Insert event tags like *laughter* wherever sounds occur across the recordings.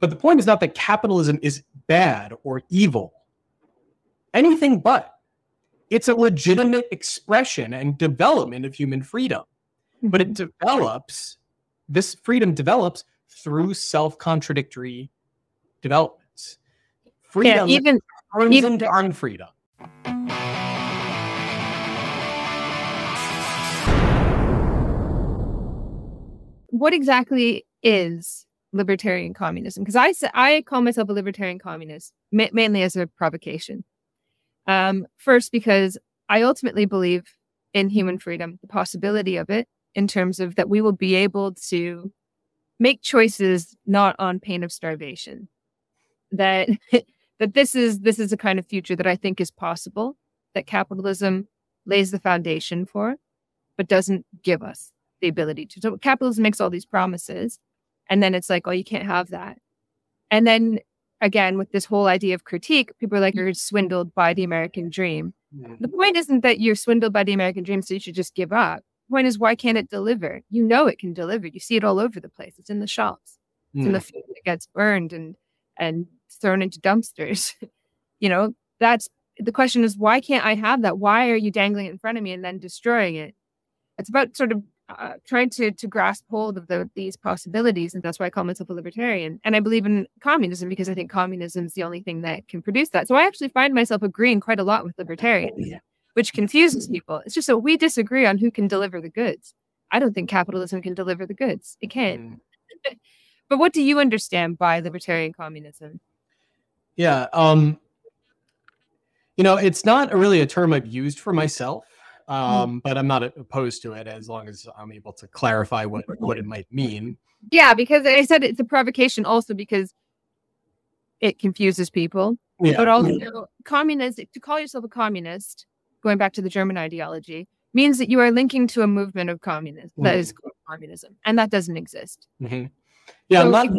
But the point is not that capitalism is bad or evil, anything but. It's a legitimate expression and development of human freedom. But it Mm-hmm. develops, this freedom develops through self contradictory developments. Freedom Yeah, even turns even- into unfreedom. what exactly is libertarian communism? Because I I call myself a libertarian communist ma- mainly as a provocation. Um, first, because I ultimately believe in human freedom, the possibility of it, in terms of that we will be able to make choices not on pain of starvation. That *laughs* that this is this is a kind of future that I think is possible. That capitalism lays the foundation for, but doesn't give us the ability to. So capitalism makes all these promises, and then it's like, oh, you can't have that. And then again, with this whole idea of critique, people are like, mm-hmm. you're swindled by the American dream. The point isn't that you're swindled by the American dream, so you should just give up. The point is, why can't it deliver? You know it can deliver. You see it all over the place. It's in the shops. It's in the mm. food that gets burned and and thrown into dumpsters. *laughs* you know, that's the question is why can't I have that? Why are you dangling it in front of me and then destroying it? It's about sort of uh, trying to to grasp hold of the, these possibilities, and that's why I call myself a libertarian. And I believe in communism because I think communism is the only thing that can produce that. So I actually find myself agreeing quite a lot with libertarians, which confuses people. It's just that we disagree on who can deliver the goods. I don't think capitalism can deliver the goods. It can't. Mm. *laughs* But what do you understand by libertarian communism? Yeah. Um, you know, it's not really a term I've used for myself, um, but I'm not opposed to it as long as I'm able to clarify what, what it might mean. Yeah, because I said it's a provocation also because it confuses people. Yeah. But also, communist to call yourself a communist, going back to the German ideology, means that you are linking to a movement of communism that is communism, and that doesn't exist. Mhm. Yeah, I'm So not. it,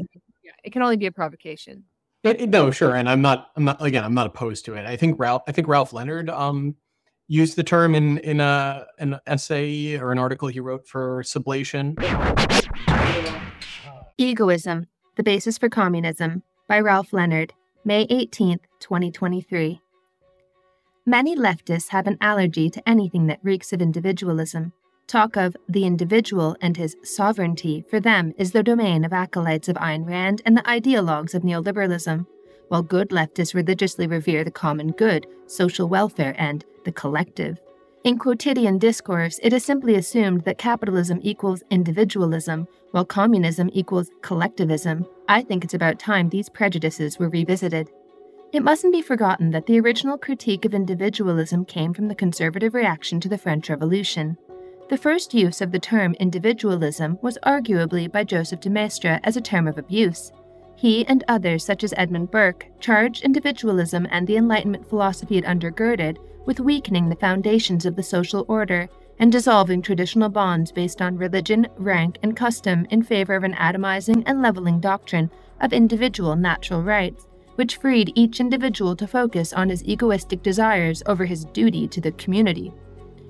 yeah, it can only be a provocation. It, it- no, sure, and I'm not. I'm not. Again, I'm not opposed to it. I think Ralph. I think Ralph Leonard um used the term in in a an essay or an article he wrote for Sublation. Egoism, The Basis for Communism by Ralph Leonard, May 18th, 2023. Many leftists have an allergy to anything that reeks of individualism. Talk of the individual and his sovereignty for them is the domain of acolytes of Ayn Rand and the ideologues of neoliberalism, while good leftists religiously revere the common good, social welfare, and the collective. In quotidian discourse, it is simply assumed that capitalism equals individualism, while communism equals collectivism. I think it's about time these prejudices were revisited. It mustn't be forgotten that the original critique of individualism came from the conservative reaction to the French Revolution. The first use of the term individualism was arguably by Joseph de Maistre as a term of abuse. He and others, such as Edmund Burke, charged individualism and the Enlightenment philosophy it undergirded with weakening the foundations of the social order and dissolving traditional bonds based on religion, rank, and custom in favor of an atomizing and leveling doctrine of individual natural rights, which freed each individual to focus on his egoistic desires over his duty to the community.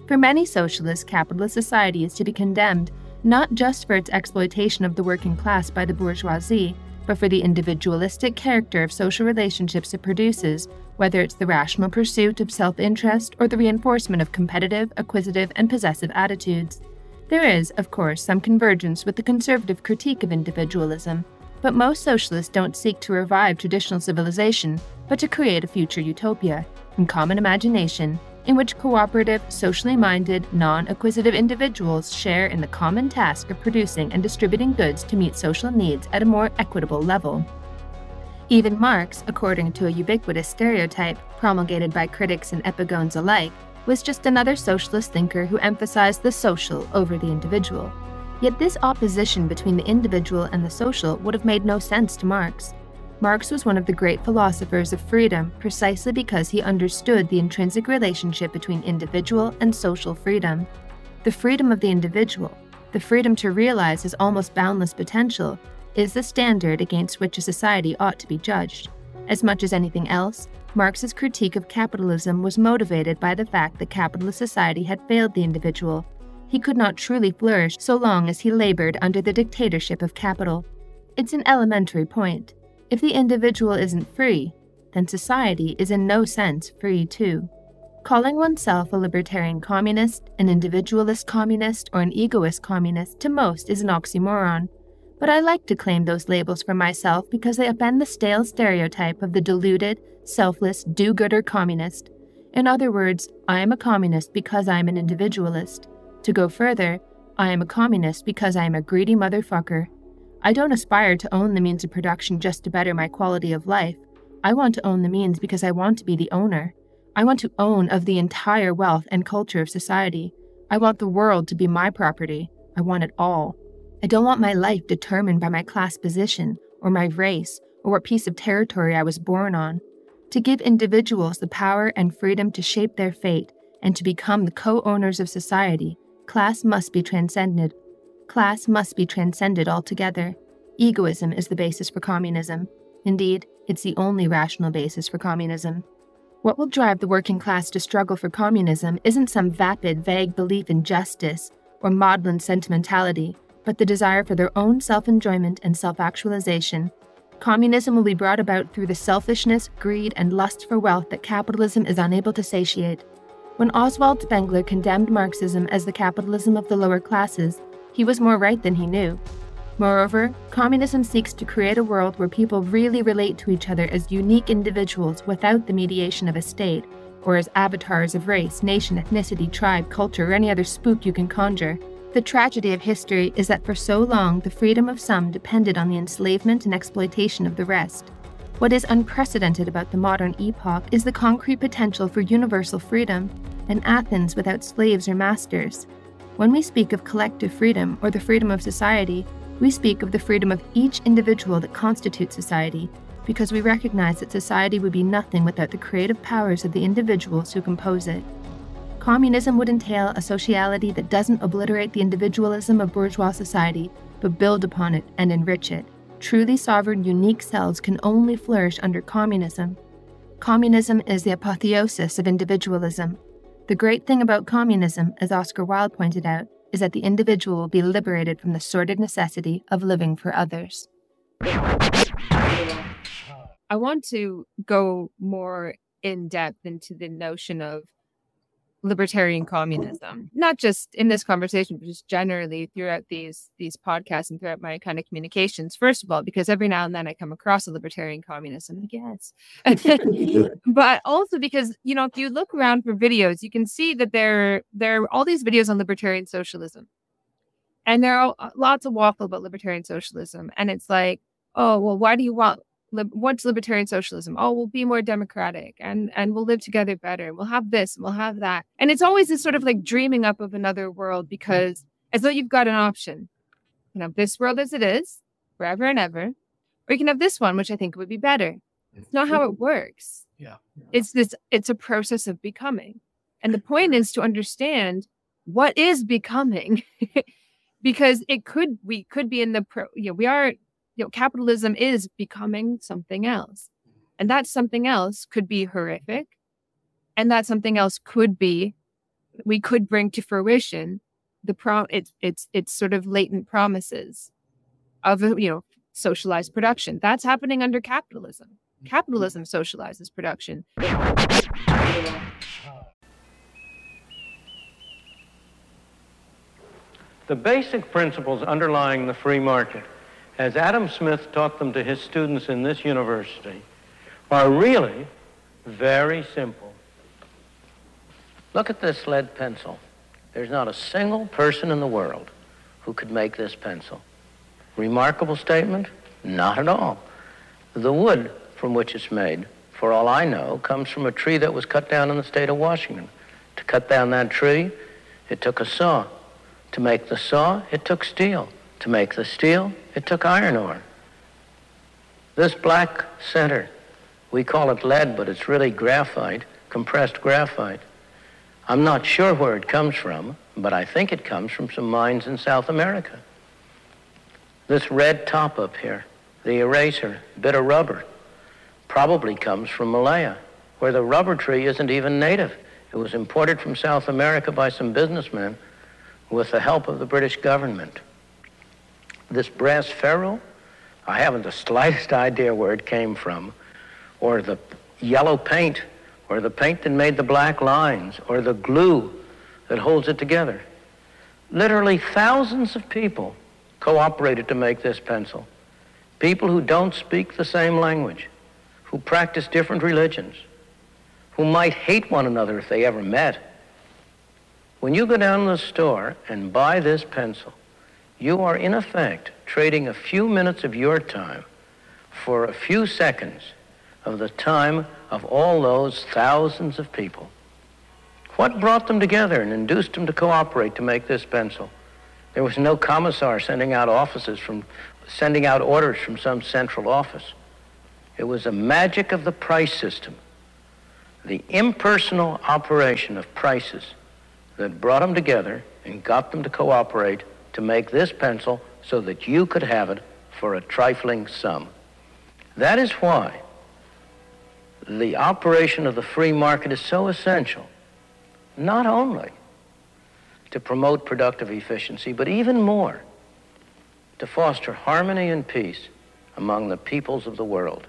For many socialists, capitalist society is to be condemned not just for its exploitation of the working class by the bourgeoisie, but for the individualistic character of social relationships it produces, whether it's the rational pursuit of self interest or the reinforcement of competitive, acquisitive, and possessive attitudes. There is, of course, some convergence with the conservative critique of individualism, but most socialists don't seek to revive traditional civilization, but to create a future utopia, from common imagination, in which cooperative, socially minded, non acquisitive individuals share in the common task of producing and distributing goods to meet social needs at a more equitable level. Even Marx, according to a ubiquitous stereotype promulgated by critics and epigones alike, was just another socialist thinker who emphasized the social over the individual. Yet this opposition between the individual and the social would have made no sense to Marx. Marx was one of the great philosophers of freedom precisely because he understood the intrinsic relationship between individual and social freedom. The freedom of the individual, the freedom to realize his almost boundless potential, is the standard against which a society ought to be judged. As much as anything else, Marx's critique of capitalism was motivated by the fact that capitalist society had failed the individual. He could not truly flourish so long as he labored under the dictatorship of capital. It's an elementary point. If the individual isn't free, then society is in no sense free too. Calling oneself a libertarian communist, an individualist communist, or an egoist communist to most is an oxymoron, but I like to claim those labels for myself because they upend the stale stereotype of the deluded, selfless, do gooder communist. In other words, I am a communist because I am an individualist. To go further, I am a communist because I am a greedy motherfucker. I don't aspire to own the means of production just to better my quality of life. I want to own the means because I want to be the owner. I want to own of the entire wealth and culture of society. I want the world to be my property. I want it all. I don't want my life determined by my class position, or my race, or what piece of territory I was born on. To give individuals the power and freedom to shape their fate and to become the co owners of society, class must be transcended. Class must be transcended altogether. Egoism is the basis for communism. Indeed, it's the only rational basis for communism. What will drive the working class to struggle for communism isn't some vapid, vague belief in justice or maudlin sentimentality, but the desire for their own self enjoyment and self actualization. Communism will be brought about through the selfishness, greed, and lust for wealth that capitalism is unable to satiate. When Oswald Spengler condemned Marxism as the capitalism of the lower classes, he was more right than he knew. Moreover, communism seeks to create a world where people really relate to each other as unique individuals without the mediation of a state, or as avatars of race, nation, ethnicity, tribe, culture, or any other spook you can conjure. The tragedy of history is that for so long the freedom of some depended on the enslavement and exploitation of the rest. What is unprecedented about the modern epoch is the concrete potential for universal freedom, an Athens without slaves or masters. When we speak of collective freedom or the freedom of society, we speak of the freedom of each individual that constitutes society, because we recognize that society would be nothing without the creative powers of the individuals who compose it. Communism would entail a sociality that doesn't obliterate the individualism of bourgeois society, but build upon it and enrich it. Truly sovereign, unique selves can only flourish under communism. Communism is the apotheosis of individualism. The great thing about communism, as Oscar Wilde pointed out, is that the individual will be liberated from the sordid necessity of living for others. I want to go more in depth into the notion of libertarian communism not just in this conversation but just generally throughout these these podcasts and throughout my kind of communications. First of all because every now and then i come across a libertarian communism i guess. *laughs* But also because you know if you look around for videos you can see that there there are all these videos on libertarian socialism. And there are uh, lots of waffle about libertarian socialism. And it's like oh well why do you want what's libertarian socialism? Oh, we'll be more democratic and and we'll live together better. We'll have this and we'll have that. And it's always this sort of like dreaming up of another world because as though you've got an option. You know, this world as it is, forever and ever, or you can have this one, which I think would be better. Mm. It's not how it works. Yeah. It's this it's a process of becoming. And the point is to understand what is becoming. *laughs* because it could we could be in the pro you know, we are you know, capitalism is becoming something else. And that something else could be horrific. And that something else could be, we could bring to fruition the pro it's it's it's sort of latent promises of you know socialized production. That's happening under capitalism. Capitalism socializes production. The basic principles underlying the free market as Adam Smith taught them to his students in this university, are really very simple. Look at this lead pencil. There's not a single person in the world who could make this pencil. Remarkable statement? Not at all. The wood from which it's made, for all I know, comes from a tree that was cut down in the state of Washington. To cut down that tree, it took a saw. To make the saw, it took steel. To make the steel, it took iron ore. This black center, we call it lead, but it's really graphite, compressed graphite. I'm not sure where it comes from, but I think it comes from some mines in South America. This red top up here, the eraser, bit of rubber, probably comes from Malaya, where the rubber tree isn't even native. It was imported from South America by some businessmen with the help of the British government. This brass ferrule, I haven't the slightest idea where it came from, or the yellow paint, or the paint that made the black lines, or the glue that holds it together. Literally thousands of people cooperated to make this pencil. People who don't speak the same language, who practice different religions, who might hate one another if they ever met. When you go down to the store and buy this pencil, you are in effect trading a few minutes of your time for a few seconds of the time of all those thousands of people. What brought them together and induced them to cooperate to make this pencil? There was no commissar sending out offices from sending out orders from some central office. It was the magic of the price system, the impersonal operation of prices that brought them together and got them to cooperate to make this pencil so that you could have it for a trifling sum. That is why the operation of the free market is so essential, not only to promote productive efficiency, but even more to foster harmony and peace among the peoples of the world.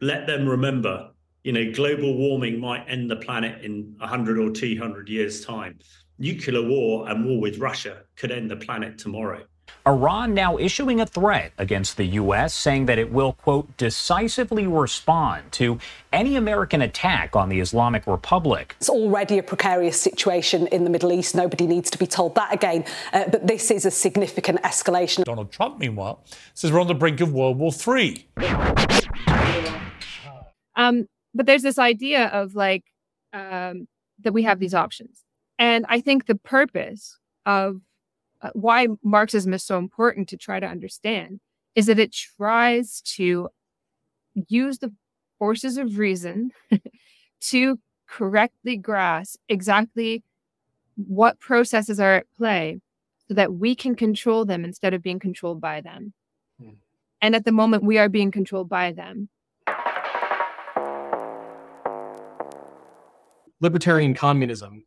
Let them remember, you know, global warming might end the planet in 100 or 200 years' time. Nuclear war and war with Russia could end the planet tomorrow. Iran now issuing a threat against the U.S., saying that it will, quote, decisively respond to any American attack on the Islamic Republic. It's already a precarious situation in the Middle East. Nobody needs to be told that again. Uh, but this is a significant escalation. Donald Trump, meanwhile, says we're on the brink of World War III. Um, but there's this idea of like um, that we have these options. And I think the purpose of uh, why Marxism is so important to try to understand is that it tries to use the forces of reason *laughs* to correctly grasp exactly what processes are at play so that we can control them instead of being controlled by them. Hmm. And at the moment, we are being controlled by them. Libertarian communism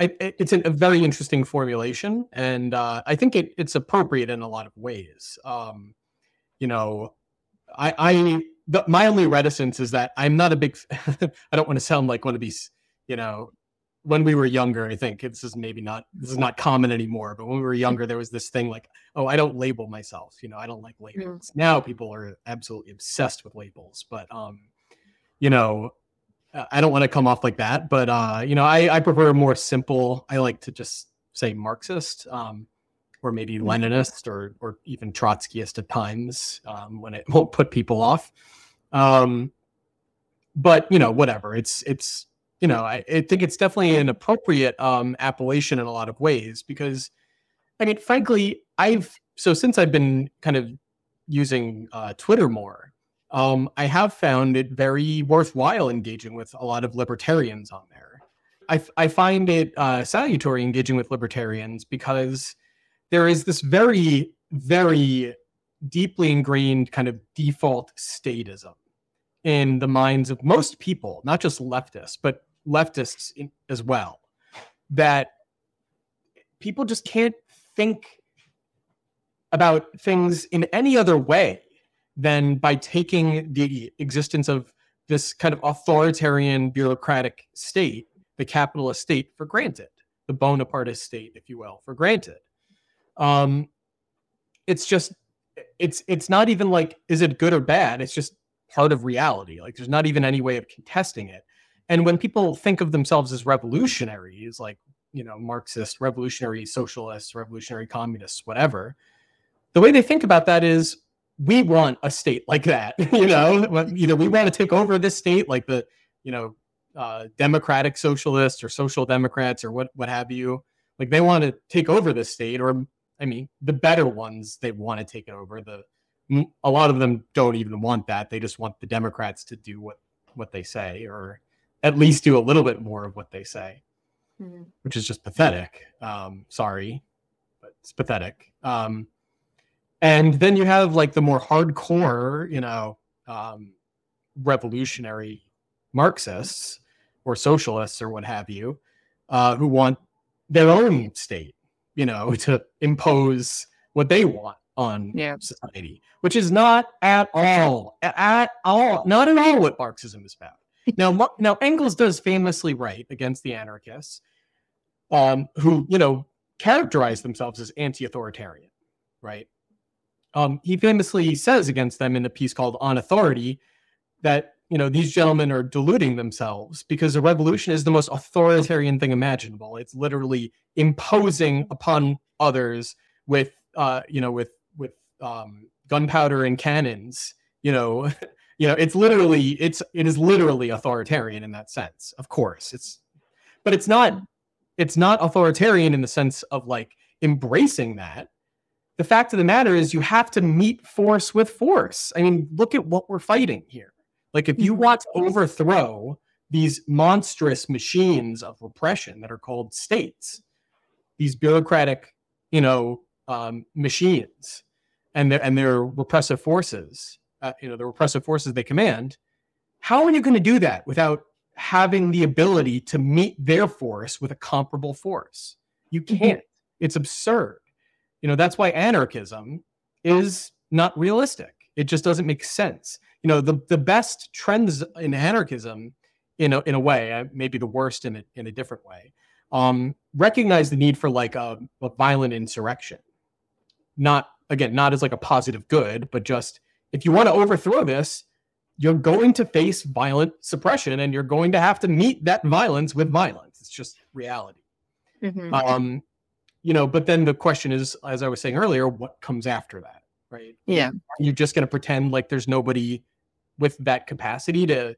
I, it's an, a very interesting formulation, and uh, I think it, it's appropriate in a lot of ways. Um, you know, I, I the, my only reticence is that I'm not a big. *laughs* I don't want to sound like one of these. You know, when we were younger, I think this is maybe not this is not common anymore. But when we were younger, there was this thing like, oh, I don't label myself. You know, I don't like labels. Mm. Now people are absolutely obsessed with labels, but um, you know, I don't want to come off like that, but uh, you know, I, I prefer more simple. I like to just say Marxist, um, or maybe mm-hmm. Leninist, or or even Trotskyist at times um, when it *laughs* won't put people off. Um, but you know, whatever. It's it's you know, I, I think it's definitely an appropriate um, appellation in a lot of ways because, I mean, frankly, I've so since I've been kind of using uh, Twitter more, um, I have found it very worthwhile engaging with a lot of libertarians on there. I, I find it uh, salutary engaging with libertarians because there is this very, very deeply ingrained kind of default statism in the minds of most people, not just leftists, but leftists in, as well, that people just can't think about things in any other way than by taking the existence of this kind of authoritarian bureaucratic state, the capitalist state, for granted, the Bonapartist state, if you will, for granted. Um, it's just, it's it's not even like is it good or bad? It's just part of reality. Like there's not even any way of contesting it. And when people think of themselves as revolutionaries, like you know, Marxist, revolutionary socialists, revolutionary communists, whatever, the way they think about that is we want a state like that. *laughs* you know, you know, we want to take over this state like the, you know, uh, democratic socialists or social democrats or what what have you. Like they want to take over this state, or I mean, the better ones they want to take it over. The a lot of them don't even want that. They just want the Democrats to do what what they say, or at least do a little bit more of what they say, mm-hmm. which is just pathetic. Um, sorry, but it's pathetic. Um, and then you have like the more hardcore, you know, um, revolutionary Marxists or socialists or what have you, uh, who want their own state, you know, *laughs* to impose what they want. on Yeah. society, which is not at all, at all, not at all what Marxism is about. *laughs* now, now Engels does famously write against the anarchists, um, who you know characterize themselves as anti-authoritarian, right? Um, he famously says against them in a piece called "On Authority" that you know these gentlemen are deluding themselves because a revolution is the most authoritarian thing imaginable. It's literally imposing upon others with uh, you know with with um, gunpowder and cannons. You know, *laughs* you know it's literally it's it is literally authoritarian in that sense. Of course, it's but it's not it's not authoritarian in the sense of like embracing that. The fact of the matter is you have to meet force with force. I mean, look at what we're fighting here. Like if you want to overthrow these monstrous machines of repression that are called states, these bureaucratic, you know, um, machines, and their and their repressive forces, uh, you know, the repressive forces they command. How are you going to do that without having the ability to meet their force with a comparable force? You can't. It's absurd. You know, that's why anarchism is not realistic. It just doesn't make sense. You know, the the best trends in anarchism, in a, in a way, uh, maybe the worst in a, in a different way, um, recognize the need for like a, a violent insurrection. Not again, not as like a positive good, but just if you want to overthrow this, you're going to face violent suppression, and you're going to have to meet that violence with violence. It's just reality. Mhm. Um, you know, but then the question is, as I was saying earlier, what comes after that, right? yeah. You're just going to pretend like there's nobody with that capacity to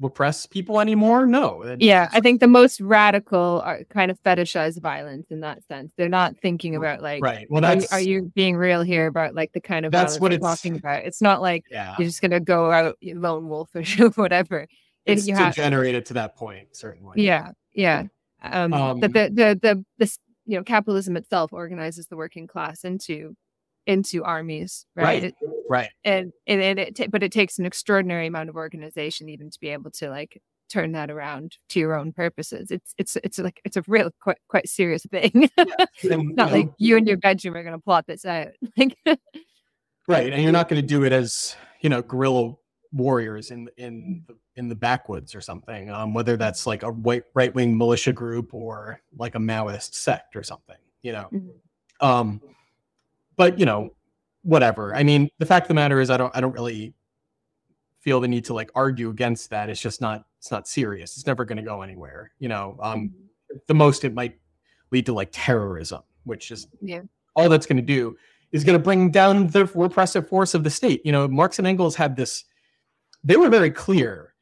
repress people anymore? No. Yeah, I think the most radical are kind of fetishize violence in that sense. They're not thinking about like, right. Well, are, you, that's are you being real here about like the kind of That's what it's- talking about? It's not like yeah. you're just gonna go out lone wolfish *laughs* or whatever. It, It's you have, degenerated to that point, certainly. yeah, yeah. Um, Um, but the the the this you know capitalism itself organizes the working class into into armies, right? Right. Right. and and, and it ta- but it takes an extraordinary amount of organization even to be able to like turn that around to your own purposes. It's it's it's like it's a real quite quite serious *laughs* thing. And, Not you know, like um, you and your bedroom are going to plot this out. *laughs* Like right. And you're not going to do it as, you know, guerrilla warriors in in the, in the backwoods or something. Um, whether that's like a white right wing militia group or like a Maoist sect or something, you know. Mhm. Um, but you know, whatever. I mean, the fact of the matter is, I don't I don't really feel the need to like argue against that. It's just not it's not serious. It's never going to go anywhere. You know, um, the most it might lead to like terrorism, which is Yeah. all that's going to do is going to bring down the repressive force of the state. You know, Marx and Engels had this. They were very clear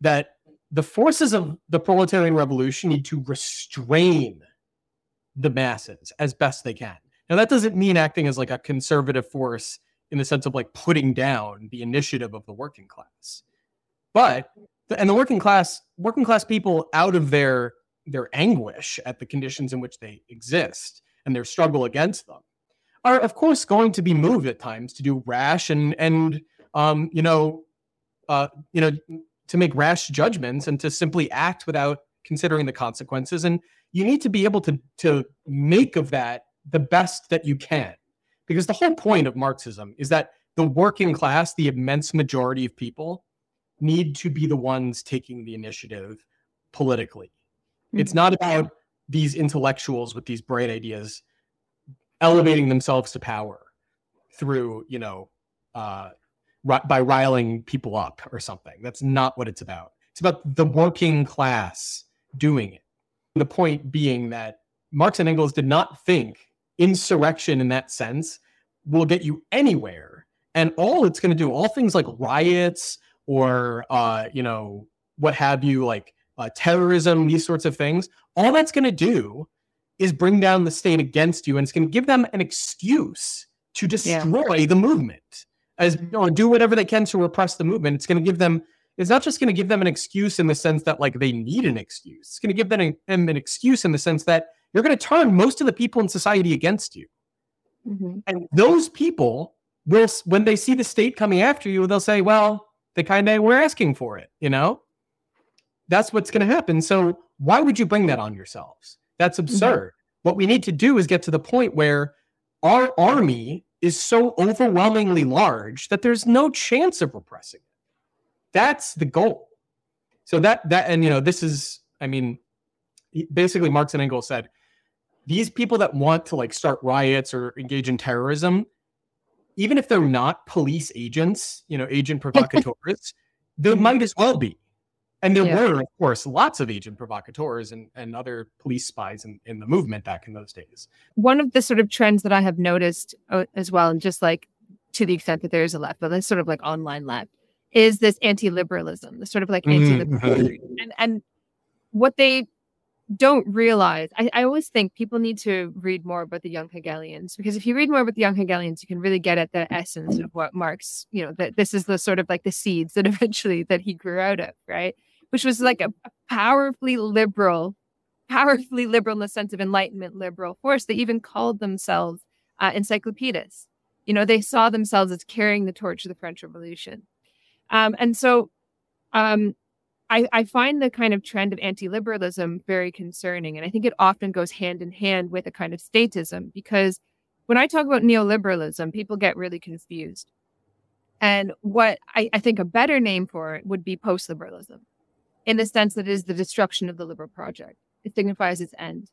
that the forces of the proletarian revolution need to restrain the masses as best they can. Now that doesn't mean acting as like a conservative force in the sense of like putting down the initiative of the working class. But and the working class working class people out of their their anguish at the conditions in which they exist and their struggle against them are of course going to be moved at times to do rash and and um you know uh you know to make rash judgments and to simply act without considering the consequences. And you need to be able to to make of that the best that you can. Because the whole point of marxism is that the working class the immense majority of people need to be the ones taking the initiative politically. It's not about these intellectuals with these bright ideas elevating themselves to power through you know uh by riling people up or something. That's not what it's about. It's about the working class doing it. The point being that marx and engels did not think insurrection in that sense will get you anywhere. And all it's going to do all things like riots or uh you know what have you like uh, terrorism these sorts of things all that's going to do is bring down the state against you and it's going to give them an excuse to destroy the movement as you know, do whatever they can to repress the movement. It's going to give them it's not just going to give them an excuse in the sense that like they need an excuse. It's going to give them an, them an excuse in the sense that you're going to turn most of the people in society against you. Mhm. and those people will when they see the state coming after you they'll say well they kind of were asking for it you know? That's what's going to happen. So why would you bring that on yourselves? That's absurd. What we need to do is get to the point where our army is so overwhelmingly large that there's no chance of repressing it. That's the goal. So that that and you know this is I mean basically Marx and Engels said these people that want to like start riots or engage in terrorism even if they're not police agents, you know, agent *laughs* provocateurs, they might as well be. And there yeah. were, of course, lots of agent provocateurs and, and other police spies in, in the movement back in those days. One of the sort of trends that I have noticed uh, as well, and just like to the extent that there is a left, but that's sort of like online left, is this anti-liberalism, the sort of like mm-hmm. anti-liberalism. Mm-hmm. And and what they don't realize, I, I always think people need to read more about the young Hegelians because if you read more about the young Hegelians, you can really get at the essence of what Marx, you know, that this is the sort of like the seeds that *laughs* eventually that he grew out of, right? Which was like a, powerfully liberal, powerfully liberal in the sense of enlightenment liberal force. They even called themselves uh, encyclopedists. You know, they saw themselves as carrying the torch of the French Revolution. Um, and so um, I, I find the kind of trend of anti liberalism very concerning. And I think it often goes hand in hand with a kind of statism because when I talk about neoliberalism, people get really confused. And what I, I think a better name for it would be post liberalism, in the sense that it is the destruction of the liberal project. It signifies its end.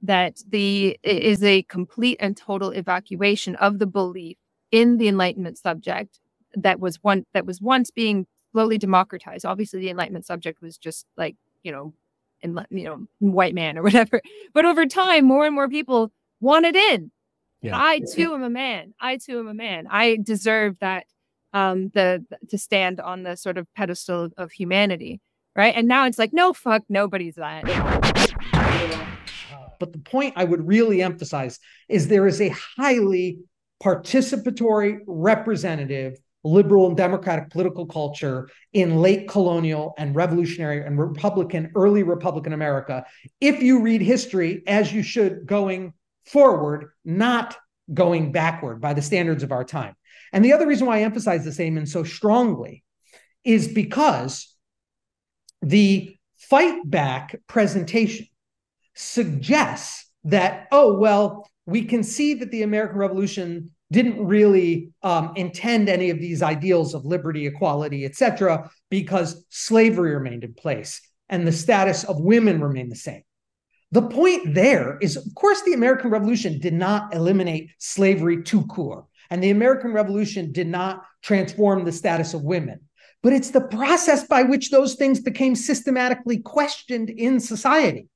That the it is a complete and total evacuation of the belief in the Enlightenment subject that was one that was once being slowly democratized. Obviously, the Enlightenment subject was just like, you know, in you know, white man or whatever. *laughs* But over time, more and more people wanted in. Yeah. I too am a man. I too am a man. I deserve that um the to stand on the sort of pedestal of humanity. Right. And now it's like, no fuck, nobody's that. But the point I would really emphasize is there is a highly participatory, representative, liberal and democratic political culture in late colonial and revolutionary and republican early republican america if you read history as you should going forward not going backward by the standards of our time and the other reason why i emphasize the same and so strongly is because the fight back presentation suggests that oh well we can see that the american revolution didn't really um, intend any of these ideals of liberty, equality, etc., because slavery remained in place and the status of women remained the same. The point there is, of course, the American Revolution did not eliminate slavery to core, and the American Revolution did not transform the status of women. But it's the process by which those things became systematically questioned in society.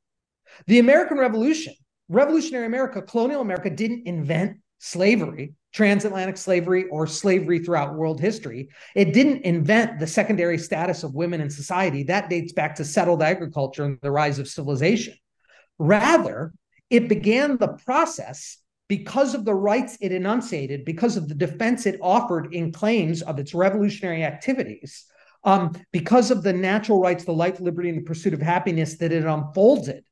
The American Revolution, revolutionary America, colonial America didn't invent slavery transatlantic slavery or slavery throughout world history. It didn't invent the secondary status of women in society. That dates back to settled agriculture and the rise of civilization. Rather, it began the process because of the rights it enunciated, because of the defense it offered in claims of its revolutionary activities, um, because of the natural rights, the life, liberty, and the pursuit of happiness that it unfolded.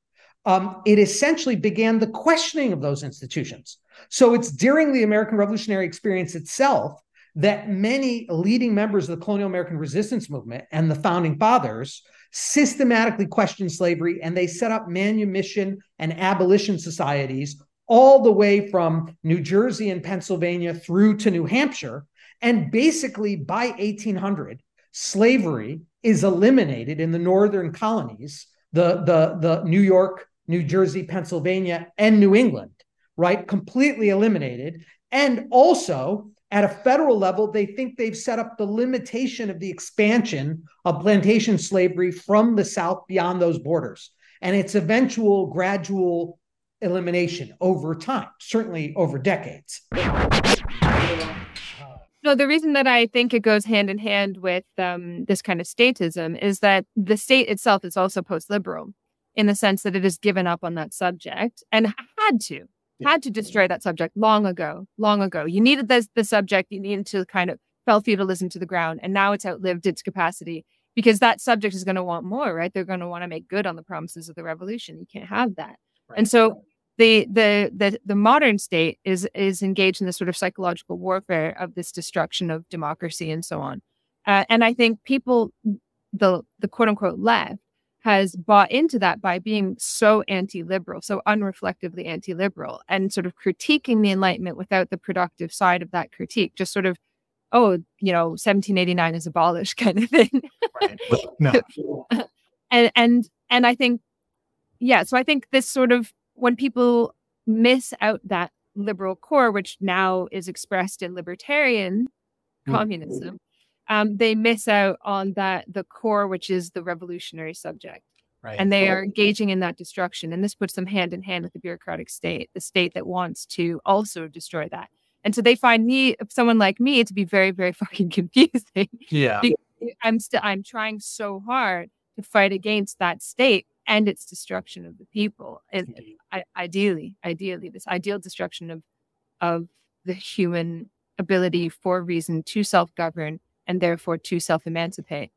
Um, it essentially began the questioning of those institutions. So it's during the American Revolutionary experience itself that many leading members of the colonial American resistance movement and the founding fathers systematically questioned slavery and they set up manumission and abolition societies all the way from New Jersey and Pennsylvania through to New Hampshire. And basically, by 1800, slavery is eliminated in the northern colonies, the, the, the New York, New Jersey, Pennsylvania, and New England right? Completely eliminated. And also, at a federal level, they think they've set up the limitation of the expansion of plantation slavery from the South beyond those borders and its eventual gradual elimination over time, certainly over decades. No, the reason that I think it goes hand in hand with um, this kind of statism is that the state itself is also post liberal in the sense that it has given up on that subject and had to had to destroy that subject long ago, long ago. You needed this the subject, you needed to kind of fell feudalism to the ground, and now it's outlived its capacity because that subject is going to want more, right? They're going to want to make good on the promises of the revolution. You can't have that. Right. And so the, the the the modern state is is engaged in this sort of psychological warfare of this destruction of democracy and so on. Uh, and I think people, the the quote unquote left, has bought into that by being so anti-liberal, so unreflectively anti-liberal, and sort of critiquing the Enlightenment without the productive side of that critique, just sort of, oh, you know, 1789 is abolished *laughs* kind of thing. Right. No. *laughs* and and and I think, yeah, so I think this sort of when people miss out that liberal core, which now is expressed in libertarian Mm. communism, um, they miss out on that the core, which is the revolutionary subject. Right. And they are engaging in that destruction. And this puts them hand in hand with the bureaucratic state, the state that wants to also destroy that. And so they find me, someone like me, to be very, very *laughs* fucking confusing. yeah. I'm still I'm trying so hard to fight against that state and its destruction of the people. And mm-hmm. I, ideally, ideally, this ideal destruction of of the human ability for reason to self-govern and therefore to self-emancipate.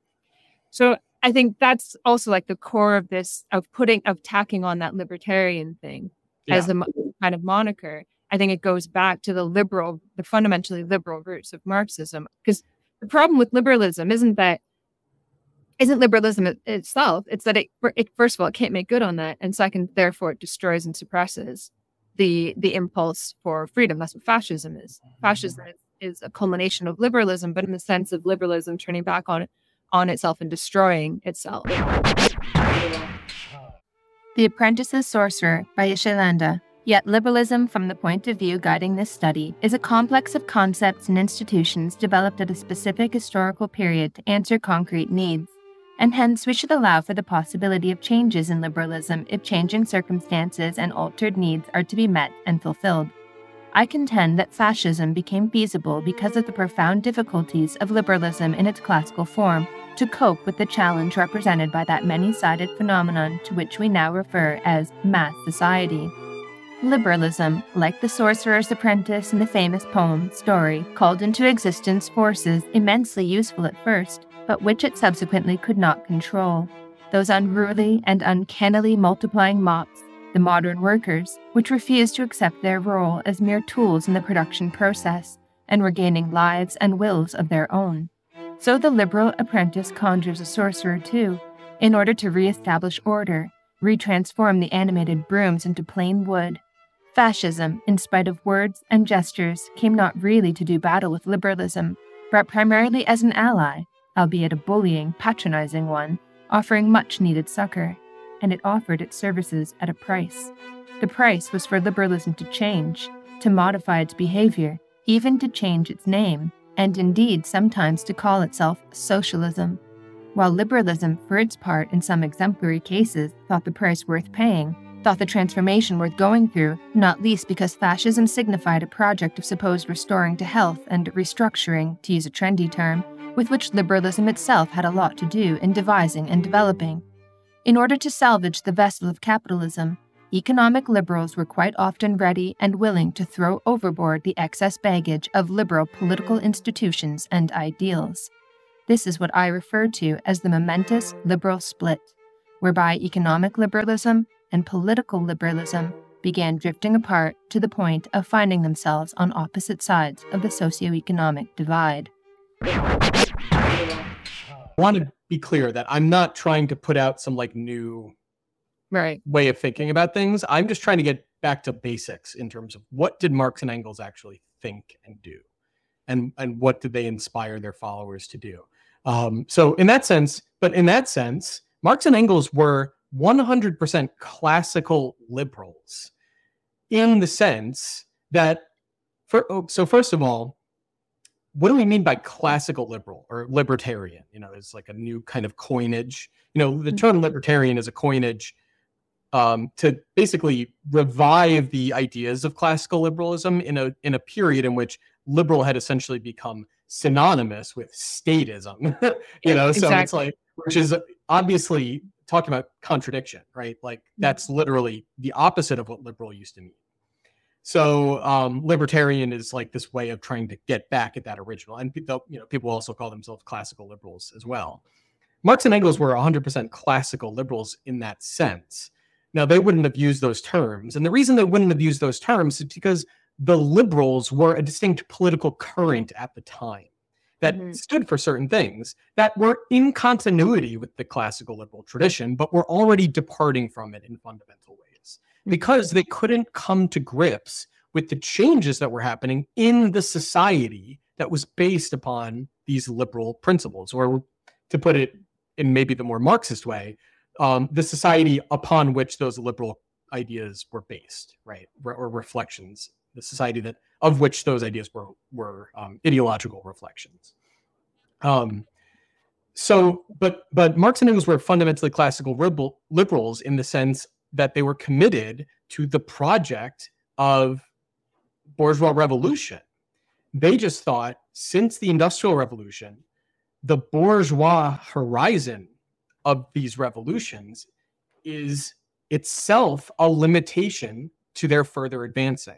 So I think that's also like the core of this of putting of tacking on that libertarian thing as a kind of moniker. I think it goes back to the liberal, the fundamentally liberal roots of Marxism. Because the problem with liberalism isn't that isn't liberalism it- itself. It's that it, it first of all it can't make good on that, and second, therefore, it destroys and suppresses the the impulse for freedom. That's what fascism is. Fascism mm-hmm. is, is a culmination of liberalism, but in the sense of liberalism turning back on on itself and destroying itself. The Apprentice's Sorcerer by Ishay Landa. Yet liberalism, from the point of view guiding this study, is a complex of concepts and institutions developed at a specific historical period to answer concrete needs. And hence, we should allow for the possibility of changes in liberalism if changing circumstances and altered needs are to be met and fulfilled. I contend that fascism became feasible because of the profound difficulties of liberalism in its classical form to cope with the challenge represented by that many sided phenomenon to which we now refer as mass society. Liberalism, like the sorcerer's apprentice in the famous poem Story, called into existence forces immensely useful at first, but which it subsequently could not control. Those unruly and uncannily multiplying mops, the modern workers, which refused to accept their role as mere tools in the production process and were gaining lives and wills of their own. So the liberal apprentice conjures a sorcerer too, in order to re establish order, retransform the animated brooms into plain wood. Fascism, in spite of words and gestures, came not really to do battle with liberalism, but primarily as an ally, albeit a bullying, patronizing one, offering much needed succor, and it offered its services at a price. The price was for liberalism to change, to modify its behavior, even to change its name, and indeed sometimes to call itself socialism. While liberalism, for its part in some exemplary cases, thought the price worth paying, thought the transformation worth going through, not least because fascism signified a project of supposed restoring to health and restructuring, to use a trendy term, with which liberalism itself had a lot to do in devising and developing. In order to salvage the vessel of capitalism, economic liberals were quite often ready and willing to throw overboard the excess baggage of liberal political institutions and ideals. This is what I refer to as the momentous liberal split, whereby economic liberalism and political liberalism began drifting apart to the point of finding themselves on opposite sides of the socioeconomic divide. I want to be clear that I'm not trying to put out some like new Right. way of thinking about things. I'm just trying to get back to basics in terms of what did Marx and Engels actually think and do, and and what did they inspire their followers to do. Um, so in that sense, but in that sense, Marx and Engels were 100% classical liberals, in the sense that, for oh, so first of all, what do we mean by classical liberal or libertarian? You know, there's like a new kind of coinage. You know, the term libertarian is a coinage um, to basically revive the ideas of classical liberalism in a in a period in which liberal had essentially become synonymous with statism. *laughs* you know, so it's like which is obviously talking about contradiction, right? Like that's literally the opposite of what liberal used to mean. So um, libertarian is like this way of trying to get back at that original, and people, you know, people also call themselves classical liberals as well. Marx and Engels were 100% classical liberals in that sense. Now they wouldn't have used those terms, and the reason they wouldn't have used those terms is because the liberals were a distinct political current at the time. that Mhm. stood for certain things that were in continuity with the classical liberal tradition, but were already departing from it in fundamental ways because they couldn't come to grips with the changes that were happening in the society that was based upon these liberal principles, or to put it in maybe the more Marxist way, um, the society upon which those liberal ideas were based, right, or, or reflections, the society that of which those ideas were were um, ideological reflections. Um, so, but but Marx and Engels were fundamentally classical liberal, liberals in the sense that they were committed to the project of bourgeois revolution. They just thought since the Industrial Revolution, the bourgeois horizon of these revolutions is itself a limitation to their further advancing.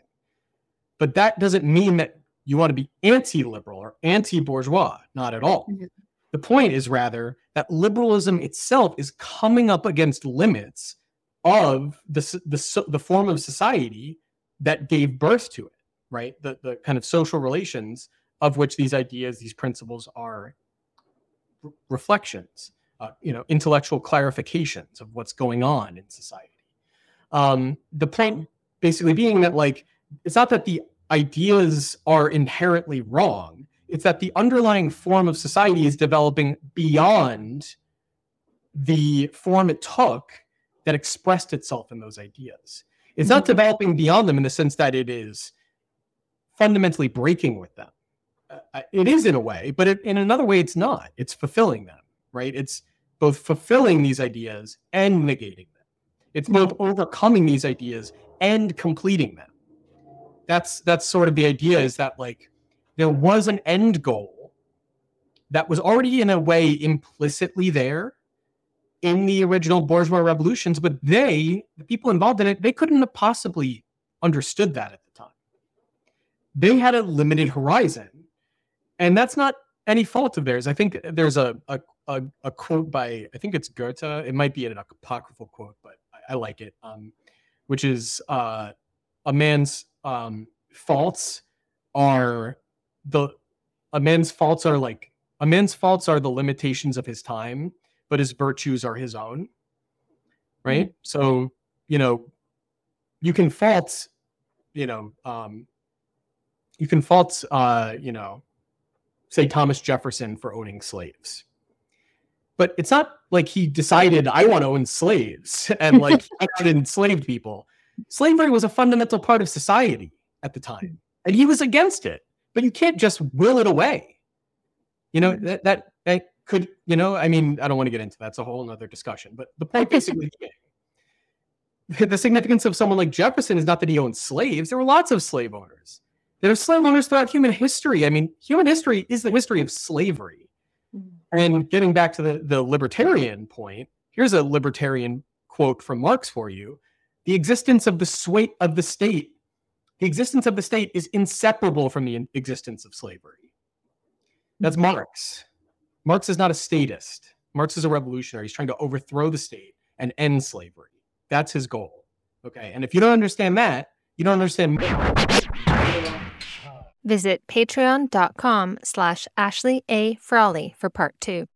But that doesn't mean that you want to be anti liberal or anti bourgeois, not at all. Mhm. The point is rather that liberalism itself is coming up against limits of the, the, the form of society that gave birth to it, right? The, the kind of social relations of which these ideas, these principles are reflections, uh, you know, intellectual clarifications of what's going on in society. Um, the point basically being that, like, it's not that the ideas are inherently wrong, it's that the underlying form of society is developing beyond the form it took that expressed itself in those ideas. It's not developing beyond them in the sense that it is fundamentally breaking with them. Uh, it is in a way, but it, in another way, it's not. It's fulfilling them, right? It's both fulfilling these ideas and negating them. It's both overcoming these ideas and completing them. That's that's sort of the idea is that like there was an end goal that was already in a way implicitly there in the original bourgeois revolutions, but they, the people involved in it, they couldn't have possibly understood that at the time. They had a limited horizon, and that's not any fault of theirs. I think there's a a, a, a quote by I think it's Goethe. It might be an apocryphal quote, but I, I like it. Um, which is uh, a man's um, faults are the a man's faults are like a man's faults are the limitations of his time, but his virtues are his own. Right. So you know, you can fault, you know, um, you can fault, uh, you know, say Thomas Jefferson for owning slaves. But it's not like he decided I want to own slaves *laughs* and like *laughs* enslaved people. Slavery was a fundamental part of society at the time, and he was against it. But you can't just will it away. You know that that, that could you know I mean I don't want to get into that. That's a whole other discussion. But the point basically *laughs* the significance of someone like Jefferson is not that he owned slaves. There were lots of slave owners. There are slave owners throughout human history. I mean, human history is the history of slavery. Mm-hmm. And getting back to the, the libertarian point, here's a libertarian quote from Marx for you. The existence of the sway of the state, the existence of the state is inseparable from the existence of slavery. That's mm-hmm. Marx. Marx is not a statist. Marx is a revolutionary. He's trying to overthrow the state and end slavery. That's his goal. Okay. And if you don't understand that, you don't understand. Visit patreon.com slash Ashley A. Frawley for part two.